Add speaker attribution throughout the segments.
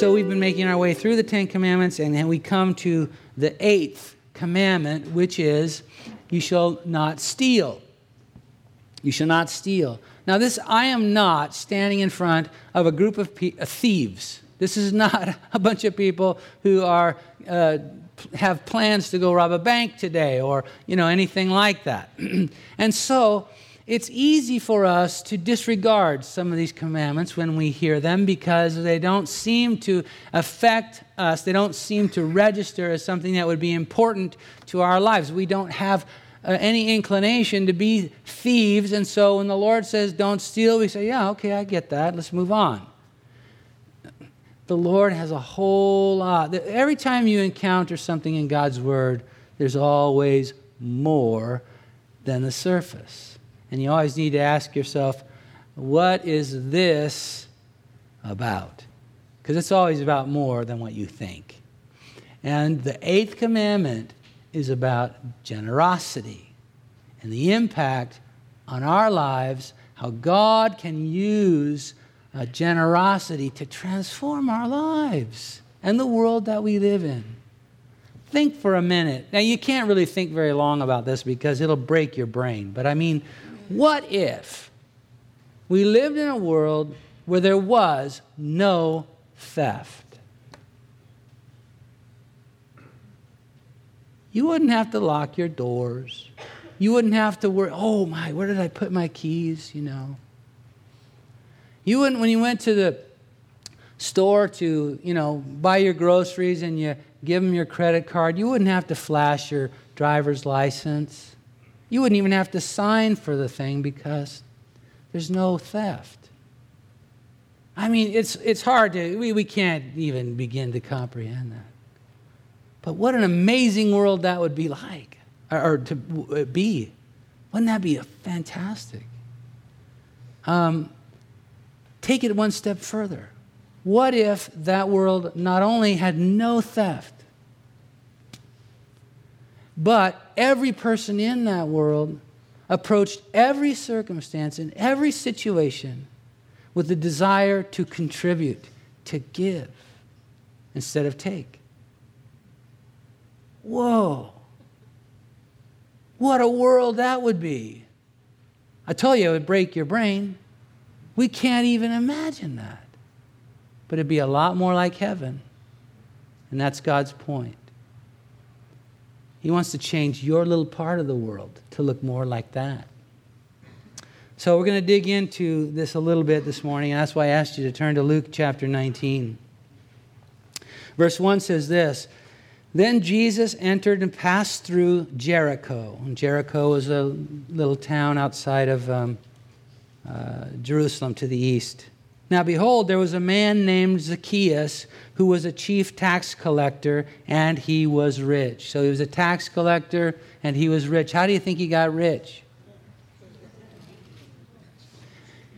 Speaker 1: so we've been making our way through the Ten Commandments, and then we come to the eighth commandment, which is, You shall not steal. You shall not steal. Now, this, I am not standing in front of a group of pe- uh, thieves. This is not a bunch of people who are, uh, have plans to go rob a bank today or, you know, anything like that. and so, it's easy for us to disregard some of these commandments when we hear them because they don't seem to affect us. They don't seem to register as something that would be important to our lives. We don't have uh, any inclination to be thieves. And so when the Lord says, don't steal, we say, yeah, okay, I get that. Let's move on. The Lord has a whole lot. Every time you encounter something in God's Word, there's always more than the surface. And you always need to ask yourself, what is this about? Because it's always about more than what you think. And the eighth commandment is about generosity and the impact on our lives, how God can use uh, generosity to transform our lives and the world that we live in. Think for a minute. Now, you can't really think very long about this because it'll break your brain, but I mean, what if we lived in a world where there was no theft? You wouldn't have to lock your doors. You wouldn't have to worry, oh my, where did I put my keys? You know. You wouldn't, when you went to the store to, you know, buy your groceries and you give them your credit card, you wouldn't have to flash your driver's license. You wouldn't even have to sign for the thing because there's no theft. I mean, it's, it's hard to, we, we can't even begin to comprehend that. But what an amazing world that would be like, or, or to be. Wouldn't that be fantastic? Um, take it one step further. What if that world not only had no theft, but every person in that world approached every circumstance and every situation with the desire to contribute, to give, instead of take. Whoa. What a world that would be. I tell you it would break your brain. We can't even imagine that. But it'd be a lot more like heaven. And that's God's point. He wants to change your little part of the world to look more like that. So we're going to dig into this a little bit this morning, and that's why I asked you to turn to Luke chapter 19. Verse 1 says this Then Jesus entered and passed through Jericho. And Jericho was a little town outside of um, uh, Jerusalem to the east. Now, behold, there was a man named Zacchaeus who was a chief tax collector and he was rich. So he was a tax collector and he was rich. How do you think he got rich?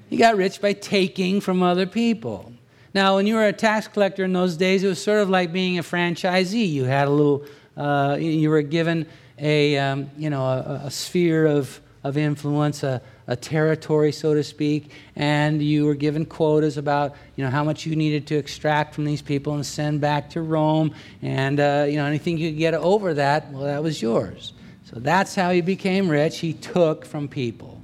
Speaker 1: He got rich by taking from other people. Now, when you were a tax collector in those days, it was sort of like being a franchisee. You had a little, uh, you were given a, um, you know, a, a sphere of, of influence, a, a territory, so to speak, and you were given quotas about you know how much you needed to extract from these people and send back to Rome, and uh, you know anything you could get over that, well, that was yours. So that's how he became rich. He took from people.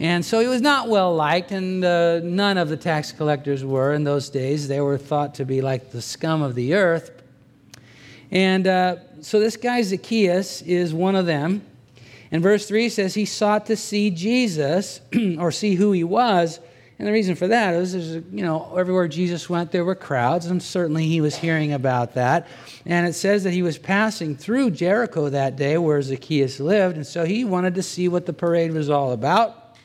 Speaker 1: And so he was not well liked, and uh, none of the tax collectors were in those days. They were thought to be like the scum of the earth. And uh, so this guy Zacchaeus is one of them. And verse 3 says he sought to see Jesus or see who he was. And the reason for that is, is, you know, everywhere Jesus went, there were crowds, and certainly he was hearing about that. And it says that he was passing through Jericho that day where Zacchaeus lived, and so he wanted to see what the parade was all about.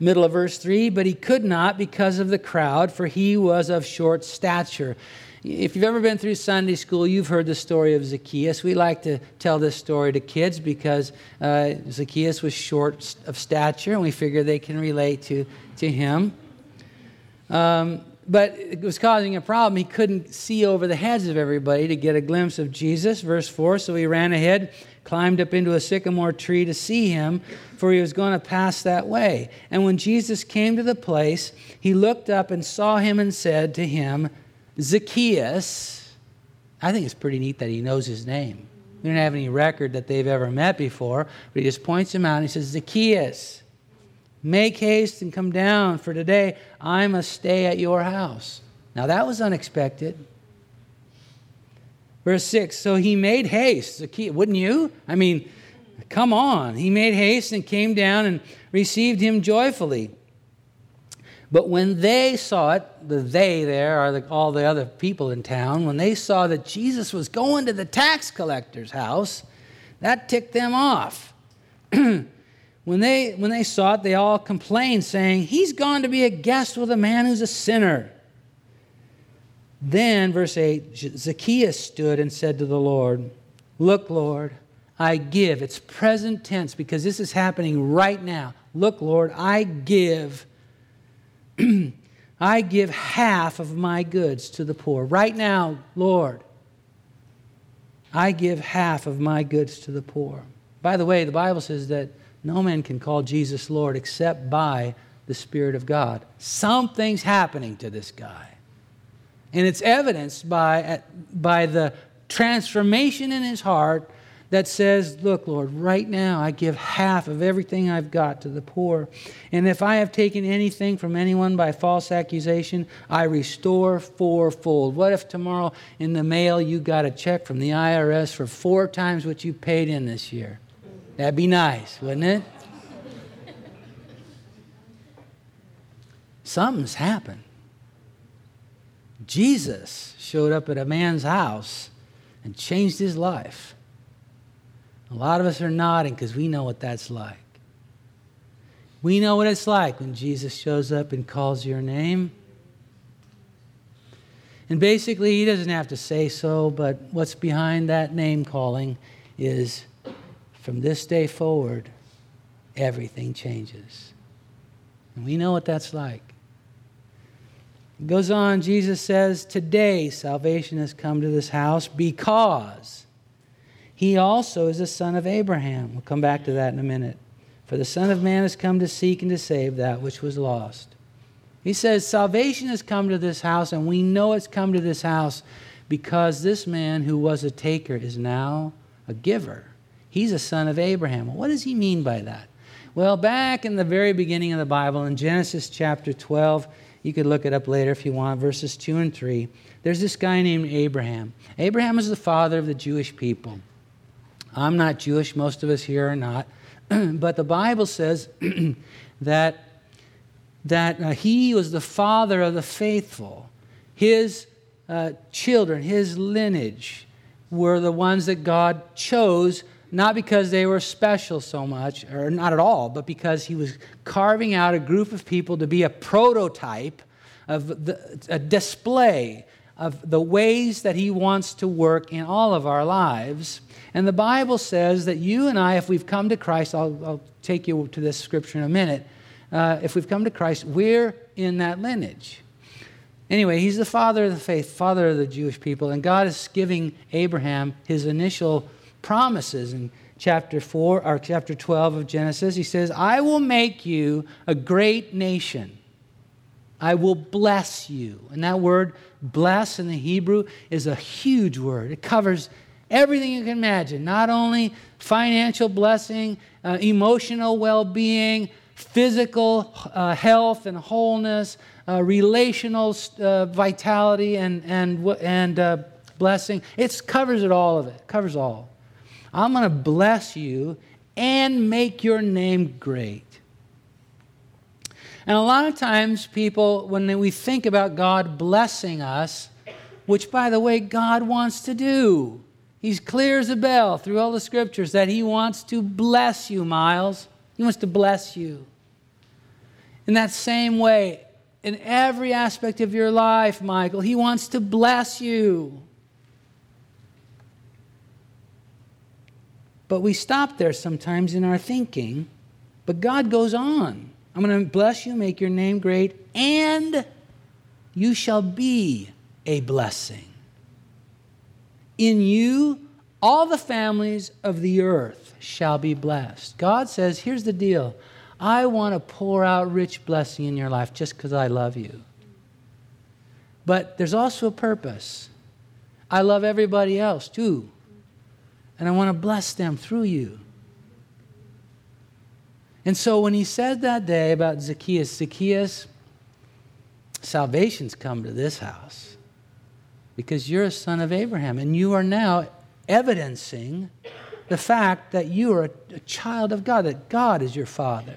Speaker 1: Middle of verse 3 But he could not because of the crowd, for he was of short stature. If you've ever been through Sunday school, you've heard the story of Zacchaeus. We like to tell this story to kids because uh, Zacchaeus was short of stature, and we figure they can relate to, to him. Um, but it was causing a problem. He couldn't see over the heads of everybody to get a glimpse of Jesus. Verse 4 So he ran ahead, climbed up into a sycamore tree to see him, for he was going to pass that way. And when Jesus came to the place, he looked up and saw him and said to him, Zacchaeus, I think it's pretty neat that he knows his name. We don't have any record that they've ever met before, but he just points him out and he says, Zacchaeus, make haste and come down, for today I must stay at your house. Now that was unexpected. Verse 6 So he made haste. Zacchaeus, wouldn't you? I mean, come on. He made haste and came down and received him joyfully. But when they saw it, the they there are the, all the other people in town, when they saw that Jesus was going to the tax collector's house, that ticked them off. when, they, when they saw it, they all complained, saying, He's gone to be a guest with a man who's a sinner. Then, verse 8 Zacchaeus stood and said to the Lord, Look, Lord, I give. It's present tense because this is happening right now. Look, Lord, I give I give half of my goods to the poor. Right now, Lord, I give half of my goods to the poor. By the way, the Bible says that no man can call Jesus Lord except by the Spirit of God. Something's happening to this guy. And it's evidenced by, by the transformation in his heart that says, Look, Lord, right now I give half of everything I've got to the poor. And if I have taken anything from anyone by false accusation, I restore fourfold. What if tomorrow in the mail you got a check from the IRS for four times what you paid in this year? That'd be nice, wouldn't it? Something's happened. Jesus showed up at a man's house and changed his life. A lot of us are nodding because we know what that's like. We know what it's like when Jesus shows up and calls your name. And basically, he doesn't have to say so, but what's behind that name calling is from this day forward, everything changes. And we know what that's like. It goes on, Jesus says, Today salvation has come to this house because he also is a son of Abraham. We'll come back to that in a minute. For the Son of Man has come to seek and to save that which was lost. He says, Salvation has come to this house, and we know it's come to this house because this man who was a taker is now a giver. He's a son of Abraham. What does he mean by that? Well, back in the very beginning of the Bible, in Genesis chapter 12, you could look it up later if you want, verses 2 and 3, there's this guy named Abraham. Abraham is the father of the Jewish people. I'm not Jewish, most of us here are not. but the Bible says that, that uh, he was the father of the faithful. His uh, children, his lineage, were the ones that God chose, not because they were special so much, or not at all, but because he was carving out a group of people to be a prototype of the, a display of the ways that he wants to work in all of our lives. And the Bible says that you and I, if we've come to Christ, I'll, I'll take you to this scripture in a minute. Uh, if we've come to Christ, we're in that lineage. Anyway, he's the father of the faith, father of the Jewish people, and God is giving Abraham his initial promises in chapter 4 or chapter 12 of Genesis. He says, I will make you a great nation. I will bless you. And that word bless in the Hebrew is a huge word. It covers everything you can imagine, not only financial blessing, uh, emotional well being, physical uh, health and wholeness, uh, relational uh, vitality and, and, and uh, blessing. It covers it all of it, covers all. I'm going to bless you and make your name great. And a lot of times, people, when we think about God blessing us, which, by the way, God wants to do, He's clear as a bell through all the scriptures that He wants to bless you, Miles. He wants to bless you. In that same way, in every aspect of your life, Michael, He wants to bless you. But we stop there sometimes in our thinking. But God goes on. I'm going to bless you, make your name great, and you shall be a blessing. In you, all the families of the earth shall be blessed. God says, here's the deal I want to pour out rich blessing in your life just because I love you. But there's also a purpose. I love everybody else too. And I want to bless them through you. And so when he said that day about Zacchaeus, Zacchaeus, salvation's come to this house because you're a son of Abraham and you are now evidencing the fact that you are a, child of God, that God is your father,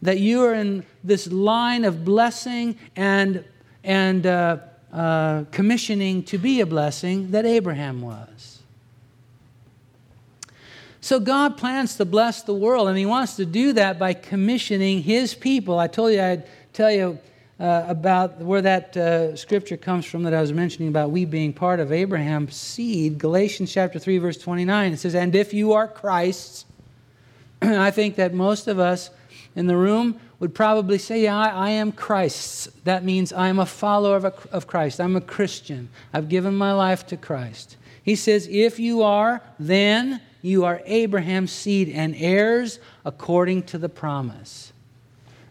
Speaker 1: that you are in this line of blessing and, and uh, uh, commissioning to be a blessing that Abraham was. So God plans to bless the world, and He wants to do that by commissioning His people. I told you I'd tell you uh, about where that uh, scripture comes from that I was mentioning about we being part of Abraham's seed. Galatians chapter 3, verse 29. It says, And if you are Christ's, I think that most of us in the room would probably say, Yeah, I, I am Christ's. That means I'm a follower of, a, of Christ. I'm a Christian. I've given my life to Christ. He says, If you are, then you are Abraham's seed and heirs according to the promise.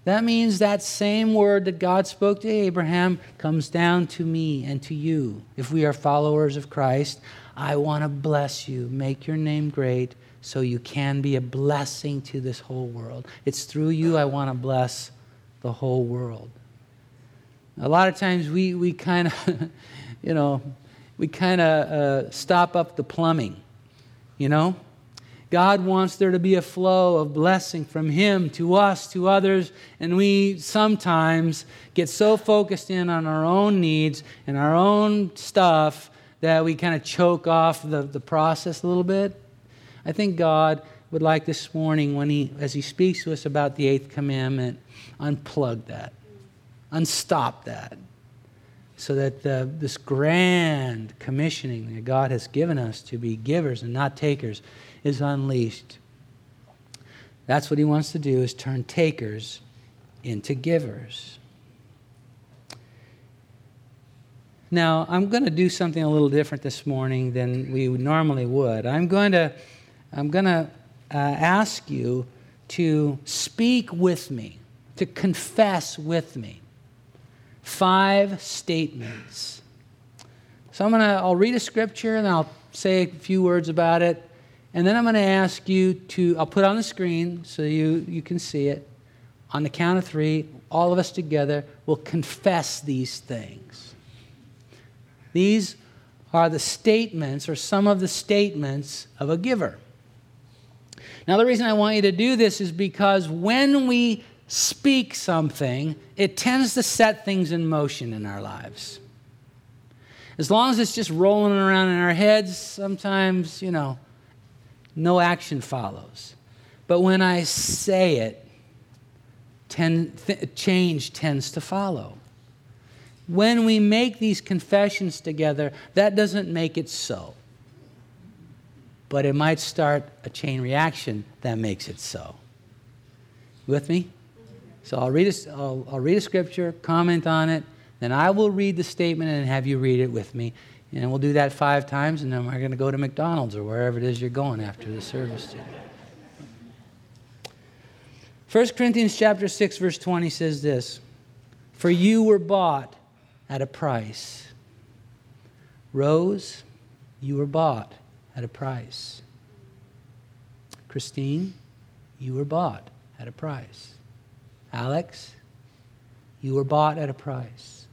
Speaker 1: That means that same word that God spoke to Abraham comes down to me and to you. If we are followers of Christ, I want to bless you, make your name great so you can be a blessing to this whole world. It's through you I want to bless the whole world. A lot of times we, we kind of, you know, we kind of uh, stop up the plumbing, you know? God wants there to be a flow of blessing from Him to us, to others, and we sometimes get so focused in on our own needs and our own stuff that we kind of choke off the, the process a little bit. I think God would like this morning, when he, as He speaks to us about the eighth commandment, unplug that, unstop that, so that the, this grand commissioning that God has given us to be givers and not takers is unleashed. That's what he wants to do is turn takers into givers. Now, I'm going to do something a little different this morning than we normally would. I'm going to, I'm going to uh, ask you to speak with me, to confess with me. Five statements. So I'm going to, I'll read a scripture and I'll say a few words about it. And then I'm going to ask you to, I'll put on the screen so you, you can see it. On the count of three, all of us together will confess these things. These are the statements, or some of the statements, of a giver. Now, the reason I want you to do this is because when we speak something, it tends to set things in motion in our lives. As long as it's just rolling around in our heads, sometimes, you know, no action follows. But when I say it, tend, th- change tends to follow. When we make these confessions together, that doesn't make it so. But it might start a chain reaction that makes it so. with me? So I'll read, a, I'll, I'll read a scripture, comment on it, then I will read the statement and have you read it with me. And we'll do that five times, and then we're going to go to McDonald's or wherever it is you're going after the service. Today. 1 Corinthians chapter 6 verse 20 says this, "For you were bought at a price." Rose, you were bought at a price. Christine, you were bought at a price. Alex, you were bought at a price.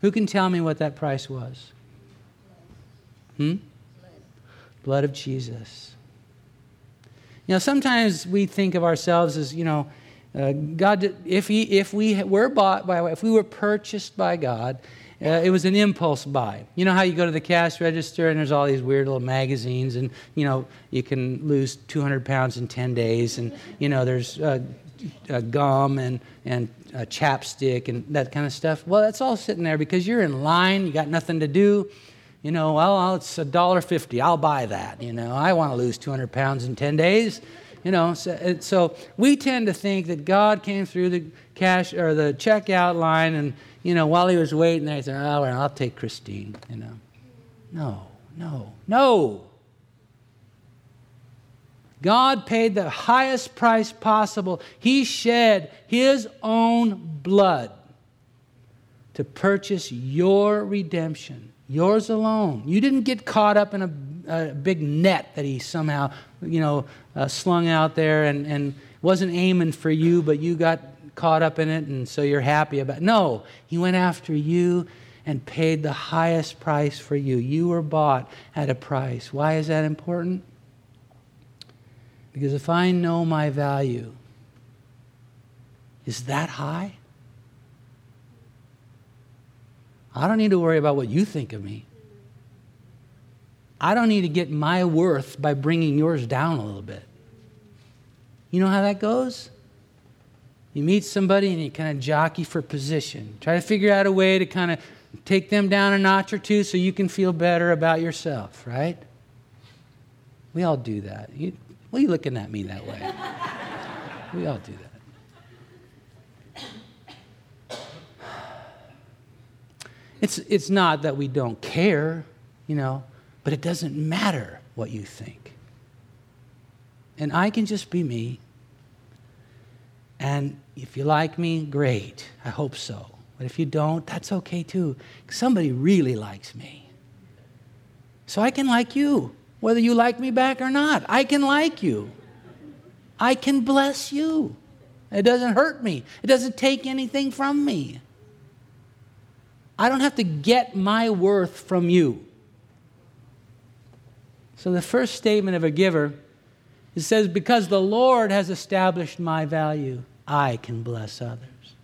Speaker 1: Who can tell me what that price was? Hmm? Blood of Jesus. You know, sometimes we think of ourselves as, you know, uh, God, if, he, if we were bought by, if we were purchased by God, uh, it was an impulse buy. You know how you go to the cash register and there's all these weird little magazines, and you know you can lose 200 pounds in 10 days, and you know there's uh, uh, gum and and chapstick and that kind of stuff. Well, that's all sitting there because you're in line, you got nothing to do, you know, well, oh, it's a dollar fifty. I'll buy that. You know, I want to lose 200 pounds in 10 days. You know, so, so we tend to think that God came through the cash or the checkout line, and you know, while he was waiting there, he said, "Oh, well, I'll take Christine." You know, no, no, no. God paid the highest price possible. He shed his own blood to purchase your redemption, yours alone. You didn't get caught up in a, a big net that he somehow, you know, uh, slung out there and, and wasn't aiming for you, but you got caught up in it and so you're happy about it. No, he went after you and paid the highest price for you. You were bought at a price. Why is that important? Because if I know my value is that high, I don't need to worry about what you think of me. I don't need to get my worth by bringing yours down a little bit. You know how that goes? You meet somebody and you kind of jockey for position. Try to figure out a way to kind of take them down a notch or two so you can feel better about yourself, right? We all do that. You, what are you looking at me that way? we all do that. It's, it's not that we don't care, you know, but it doesn't matter what you think. And I can just be me. And if you like me, great. I hope so. But if you don't, that's okay too. Somebody really likes me. So I can like you, whether you like me back or not. I can like you. I can bless you. It doesn't hurt me, it doesn't take anything from me. I don't have to get my worth from you. So the first statement of a giver it says, Because the Lord has established my value, I can bless others.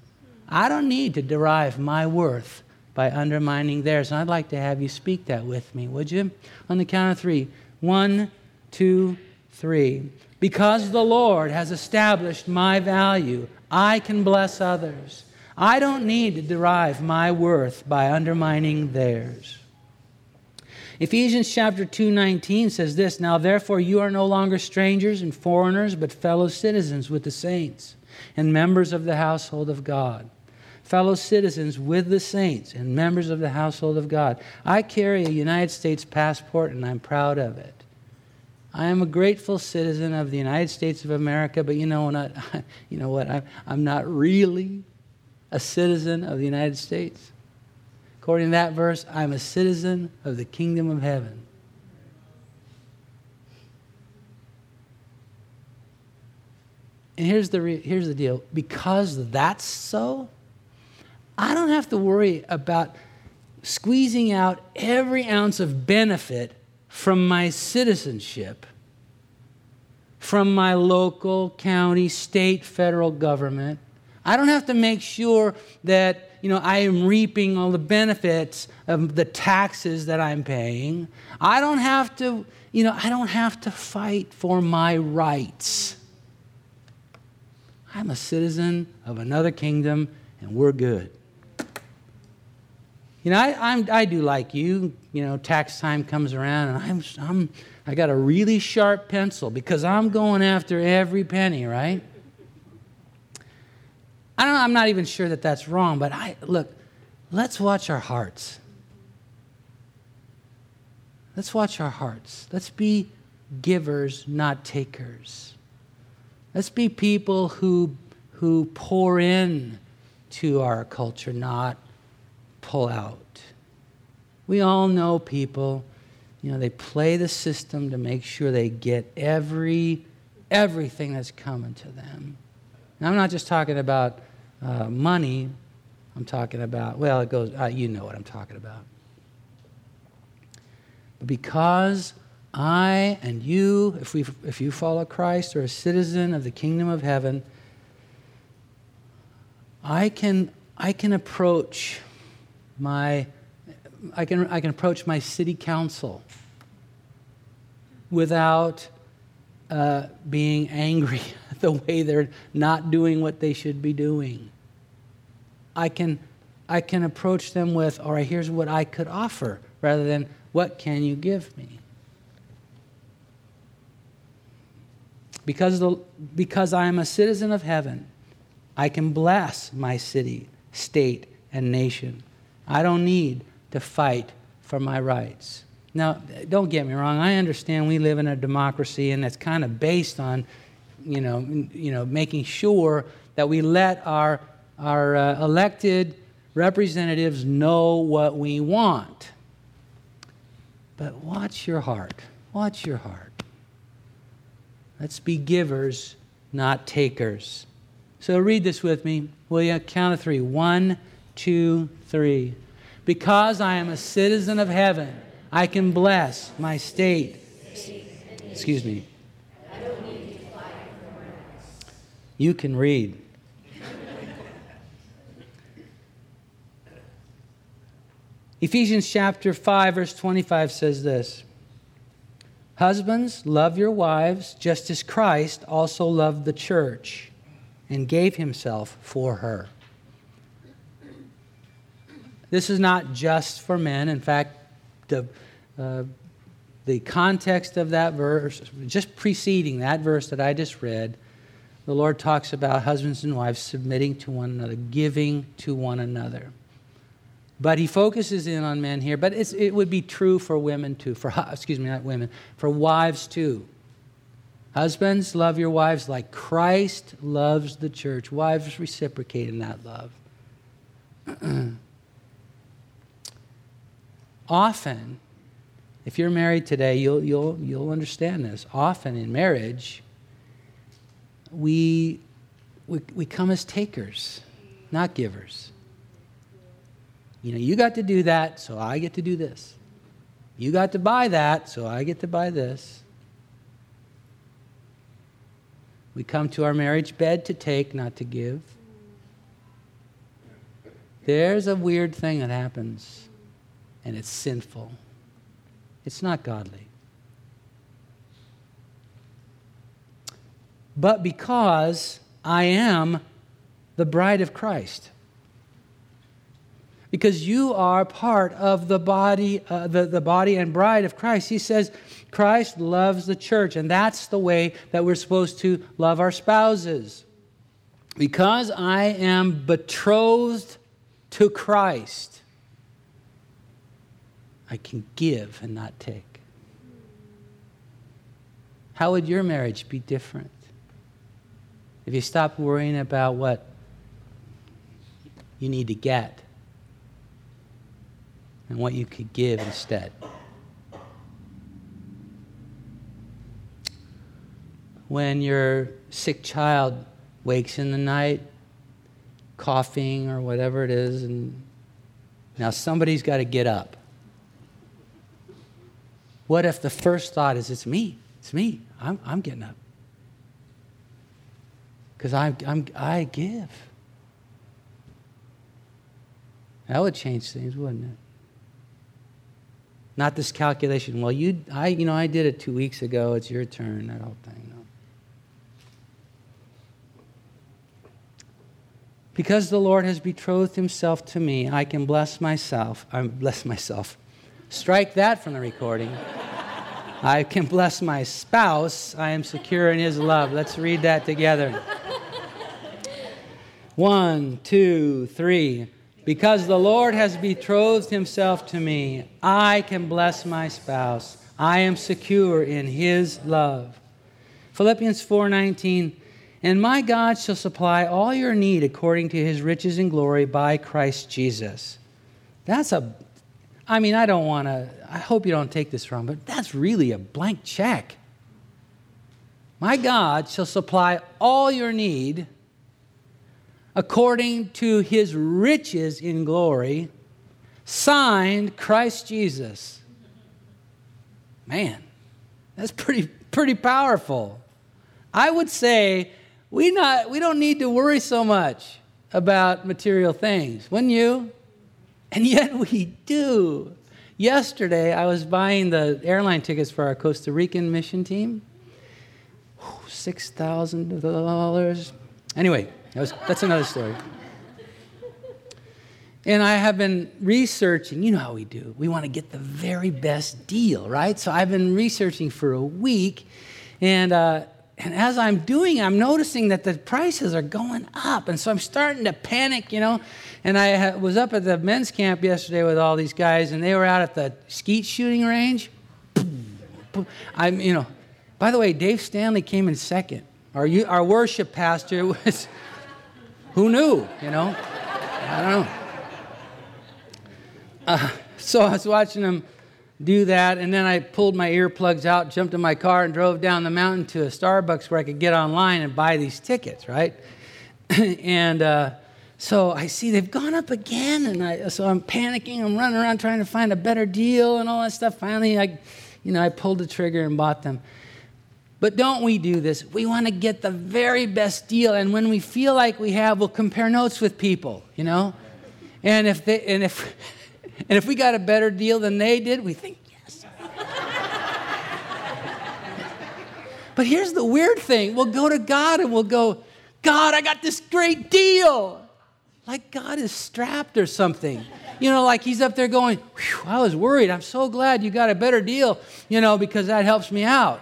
Speaker 1: I don't need to derive my worth by undermining theirs. And I'd like to have you speak that with me, would you? On the count of three: one, two, three. Because the Lord has established my value, I can bless others. I don't need to derive my worth by undermining theirs. Ephesians chapter 2:19 says this, "Now therefore you are no longer strangers and foreigners, but fellow citizens with the saints and members of the household of God." Fellow citizens with the saints and members of the household of God. I carry a United States passport and I'm proud of it. I am a grateful citizen of the United States of America, but you know what? You know what? I'm not really a citizen of the United States. According to that verse, I'm a citizen of the kingdom of heaven. And here's the, re- here's the deal because that's so, I don't have to worry about squeezing out every ounce of benefit from my citizenship, from my local, county, state, federal government. I don't have to make sure that you know, I am reaping all the benefits of the taxes that I'm paying. I don't have to, you know, I don't have to fight for my rights. I'm a citizen of another kingdom and we're good. You know, I, I'm, I do like you. You know, tax time comes around and I'm, I'm, I got a really sharp pencil because I'm going after every penny, right? I don't I'm not even sure that that's wrong, but I look, let's watch our hearts. Let's watch our hearts. Let's be givers, not takers. Let's be people who, who pour in to our culture, not pull out. We all know people, you know, they play the system to make sure they get every everything that's coming to them. And I'm not just talking about uh, money. I'm talking about, well, it goes, uh, you know what I'm talking about. But because I and you, if, we, if you follow Christ, are a citizen of the kingdom of heaven, I can, I can approach my, I can, I can approach my city council without uh, being angry the way they're not doing what they should be doing. I can, I can approach them with, all right, here's what I could offer, rather than, what can you give me? Because, the, because I am a citizen of heaven, I can bless my city, state, and nation. I don't need to fight for my rights. Now, don't get me wrong. I understand we live in a democracy, and it's kind of based on, you know, you know, making sure that we let our our uh, elected representatives know what we want. But watch your heart. Watch your heart. Let's be givers, not takers. So read this with me. Will you count of three? One, two, three. Because I am a citizen of heaven, I can bless my state. Excuse me. You can read. Ephesians chapter 5, verse 25 says this Husbands, love your wives just as Christ also loved the church and gave himself for her. This is not just for men. In fact, the, uh, the context of that verse, just preceding that verse that I just read, the Lord talks about husbands and wives submitting to one another, giving to one another. But he focuses in on men here, but it would be true for women too, for, excuse me, not women, for wives too. Husbands, love your wives like Christ loves the church. Wives, reciprocate in that love. Often, if you're married today, you'll, you'll, you'll understand this. Often in marriage, we, we, we come as takers, not givers. You know, you got to do that, so I get to do this. You got to buy that, so I get to buy this. We come to our marriage bed to take, not to give. There's a weird thing that happens, and it's sinful. It's not godly. But because I am the bride of Christ, because you are part of the body, uh, the, the body and bride of Christ. He says Christ loves the church, and that's the way that we're supposed to love our spouses. Because I am betrothed to Christ, I can give and not take. How would your marriage be different if you stop worrying about what you need to get and what you could give instead. When your sick child wakes in the night, coughing or whatever it is, and now somebody's got to get up. What if the first thought is, it's me? It's me. I'm, I'm getting up. Because I, I'm, I give. That would change things, wouldn't it? Not this calculation. Well, you, I, you know, I did it two weeks ago. It's your turn. That whole thing. No. Because the Lord has betrothed Himself to me, I can bless myself. I bless myself. Strike that from the recording. I can bless my spouse. I am secure in His love. Let's read that together. One, two, three. Because the Lord has betrothed himself to me, I can bless my spouse. I am secure in his love. Philippians 4:19 And my God shall supply all your need according to his riches and glory by Christ Jesus. That's a I mean, I don't want to I hope you don't take this wrong, but that's really a blank check. My God shall supply all your need according to his riches in glory, signed Christ Jesus. Man, that's pretty, pretty powerful. I would say we, not, we don't need to worry so much about material things, wouldn't you? And yet we do. Yesterday, I was buying the airline tickets for our Costa Rican mission team. $6,000. Anyway, that was, that's another story. And I have been researching, you know how we do. We want to get the very best deal, right? So I've been researching for a week. And, uh, and as I'm doing, I'm noticing that the prices are going up. And so I'm starting to panic, you know. And I was up at the men's camp yesterday with all these guys, and they were out at the skeet shooting range. I'm, you know, by the way, Dave Stanley came in second. Our, our worship pastor was who knew, you know? I don't know. uh, so I was watching them do that, and then I pulled my earplugs out, jumped in my car, and drove down the mountain to a Starbucks where I could get online and buy these tickets, right? and uh, so I see they've gone up again, and I, so I'm panicking. I'm running around trying to find a better deal and all that stuff. Finally, I, you know, I pulled the trigger and bought them. But don't we do this? We want to get the very best deal, and when we feel like we have, we'll compare notes with people, you know. And if they, and if, and if we got a better deal than they did, we think yes. but here's the weird thing: we'll go to God and we'll go, God, I got this great deal. Like God is strapped or something. You know, like he's up there going, I was worried. I'm so glad you got a better deal, you know, because that helps me out.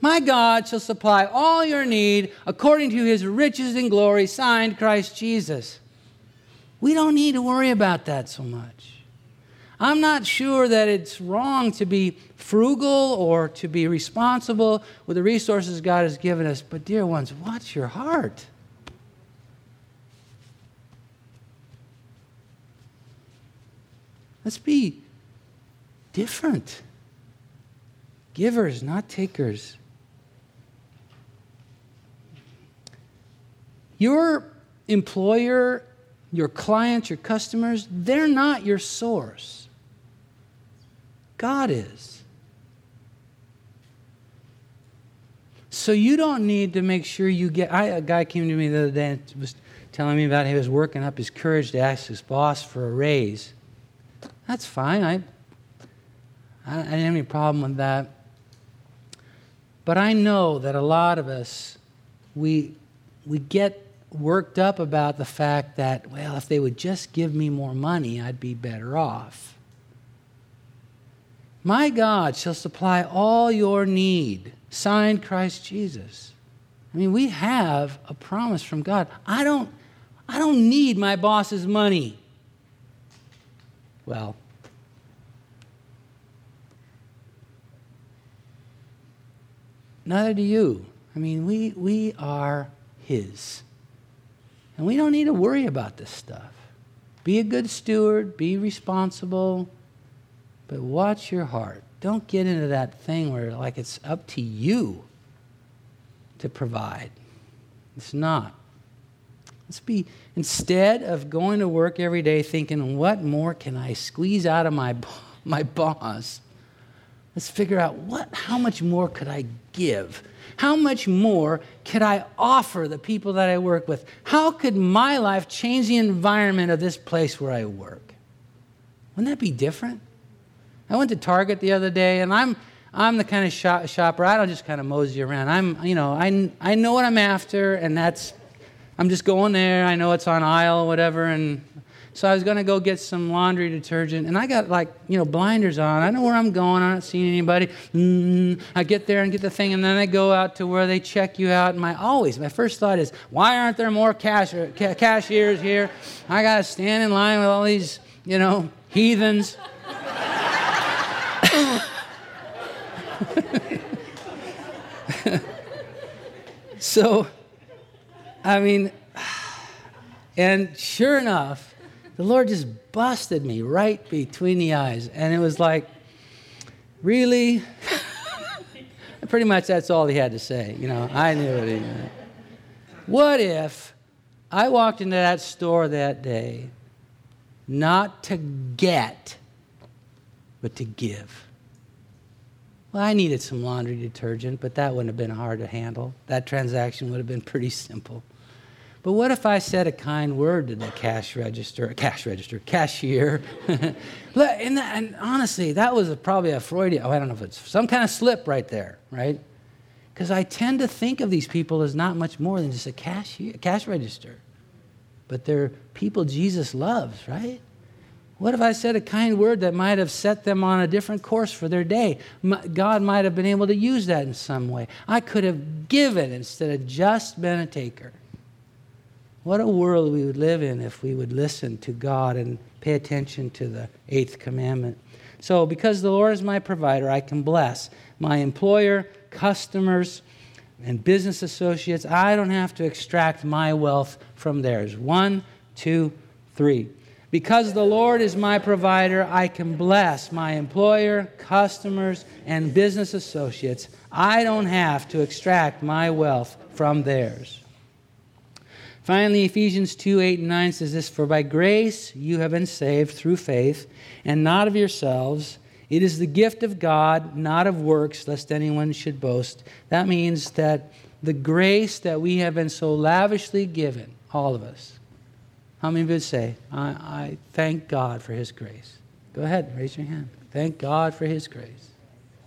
Speaker 1: My God shall supply all your need according to his riches and glory, signed Christ Jesus. We don't need to worry about that so much. I'm not sure that it's wrong to be frugal or to be responsible with the resources God has given us, but dear ones, watch your heart. Let's be different. Givers, not takers. Your employer, your clients, your customers, they're not your source. God is. So you don't need to make sure you get. I, a guy came to me the other day and was telling me about he was working up his courage to ask his boss for a raise. That's fine. I, I didn't have any problem with that. But I know that a lot of us, we, we get worked up about the fact that, well, if they would just give me more money, I'd be better off. My God shall supply all your need. Signed Christ Jesus. I mean, we have a promise from God. I don't, I don't need my boss's money. Well, neither do you. I mean, we, we are His. And we don't need to worry about this stuff. Be a good steward, be responsible, but watch your heart. Don't get into that thing where, like, it's up to you to provide. It's not. Let's be, instead of going to work every day thinking, what more can I squeeze out of my, my boss? Let's figure out what, how much more could I give? How much more could I offer the people that I work with? How could my life change the environment of this place where I work? Wouldn't that be different? I went to Target the other day, and I'm I'm the kind of shop, shopper. I don't just kind of mosey around. I'm you know I I know what I'm after, and that's I'm just going there. I know it's on aisle, whatever, and so I was going to go get some laundry detergent, and I got like you know blinders on. I know where I'm going. I'm not seeing anybody. Mm, I get there and get the thing, and then I go out to where they check you out. And my always my first thought is, why aren't there more ca- cashiers here? I got to stand in line with all these you know heathens. so, I mean, and sure enough, the Lord just busted me right between the eyes. And it was like, really? Pretty much that's all he had to say. You know, I knew it. What if I walked into that store that day not to get, but to give? Well, I needed some laundry detergent, but that wouldn't have been hard to handle. That transaction would have been pretty simple. But what if I said a kind word to the cash register, cash register, cashier? and, that, and, honestly, that was a, probably a Freudian, oh, I don't know if it's some kind of slip right there, right? Because I tend to think of these people as not much more than just a cashier, cash register. But they're people Jesus loves, right? What if I said a kind word that might have set them on a different course for their day? God might have been able to use that in some way. I could have given instead of just been a taker. What a world we would live in if we would listen to God and pay attention to the eighth commandment. So, because the Lord is my provider, I can bless my employer, customers, and business associates. I don't have to extract my wealth from theirs. One, two, three. Because the Lord is my provider, I can bless my employer, customers, and business associates. I don't have to extract my wealth from theirs. Finally, Ephesians 2 8 and 9 says this For by grace you have been saved through faith, and not of yourselves. It is the gift of God, not of works, lest anyone should boast. That means that the grace that we have been so lavishly given, all of us. How many of you say, I, I thank God for His grace? Go ahead, raise your hand. Thank God for His grace.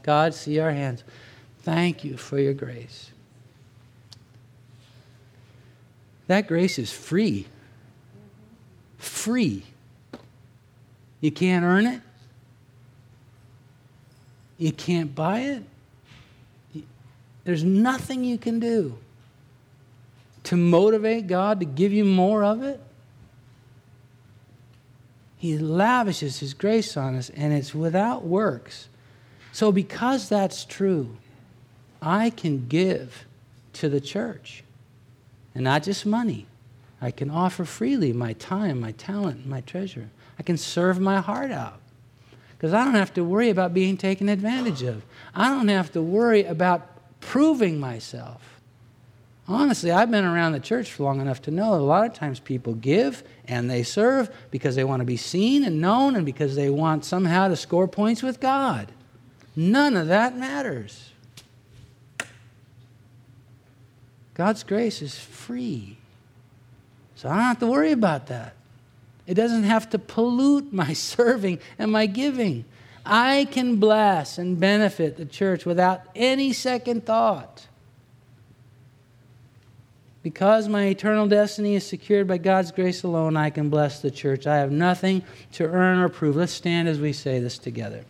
Speaker 1: God, see our hands. Thank you for your grace. That grace is free. Free. You can't earn it. You can't buy it. There's nothing you can do to motivate God to give you more of it. He lavishes His grace on us, and it's without works. So, because that's true, I can give to the church. And not just money. I can offer freely my time, my talent, my treasure. I can serve my heart out. Because I don't have to worry about being taken advantage of. I don't have to worry about proving myself. Honestly, I've been around the church for long enough to know that a lot of times people give and they serve because they want to be seen and known and because they want somehow to score points with God. None of that matters. God's grace is free. So I don't have to worry about that. It doesn't have to pollute my serving and my giving. I can bless and benefit the church without any second thought. Because my eternal destiny is secured by God's grace alone, I can bless the church. I have nothing to earn or prove. Let's stand as we say this together.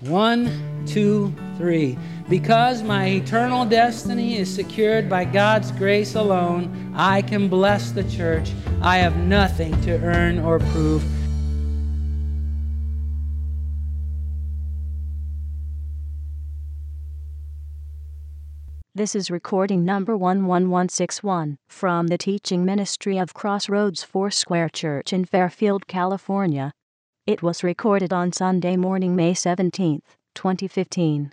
Speaker 1: One, two, three. Because my eternal destiny is secured by God's grace alone, I can bless the church. I have nothing to earn or prove.
Speaker 2: This is recording number 11161 from the teaching ministry of Crossroads Foursquare Church in Fairfield, California. It was recorded on Sunday morning, May 17, 2015.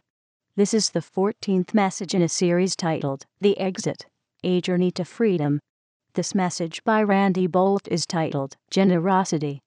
Speaker 2: This is the 14th message in a series titled The Exit A Journey to Freedom. This message by Randy Boldt is titled Generosity.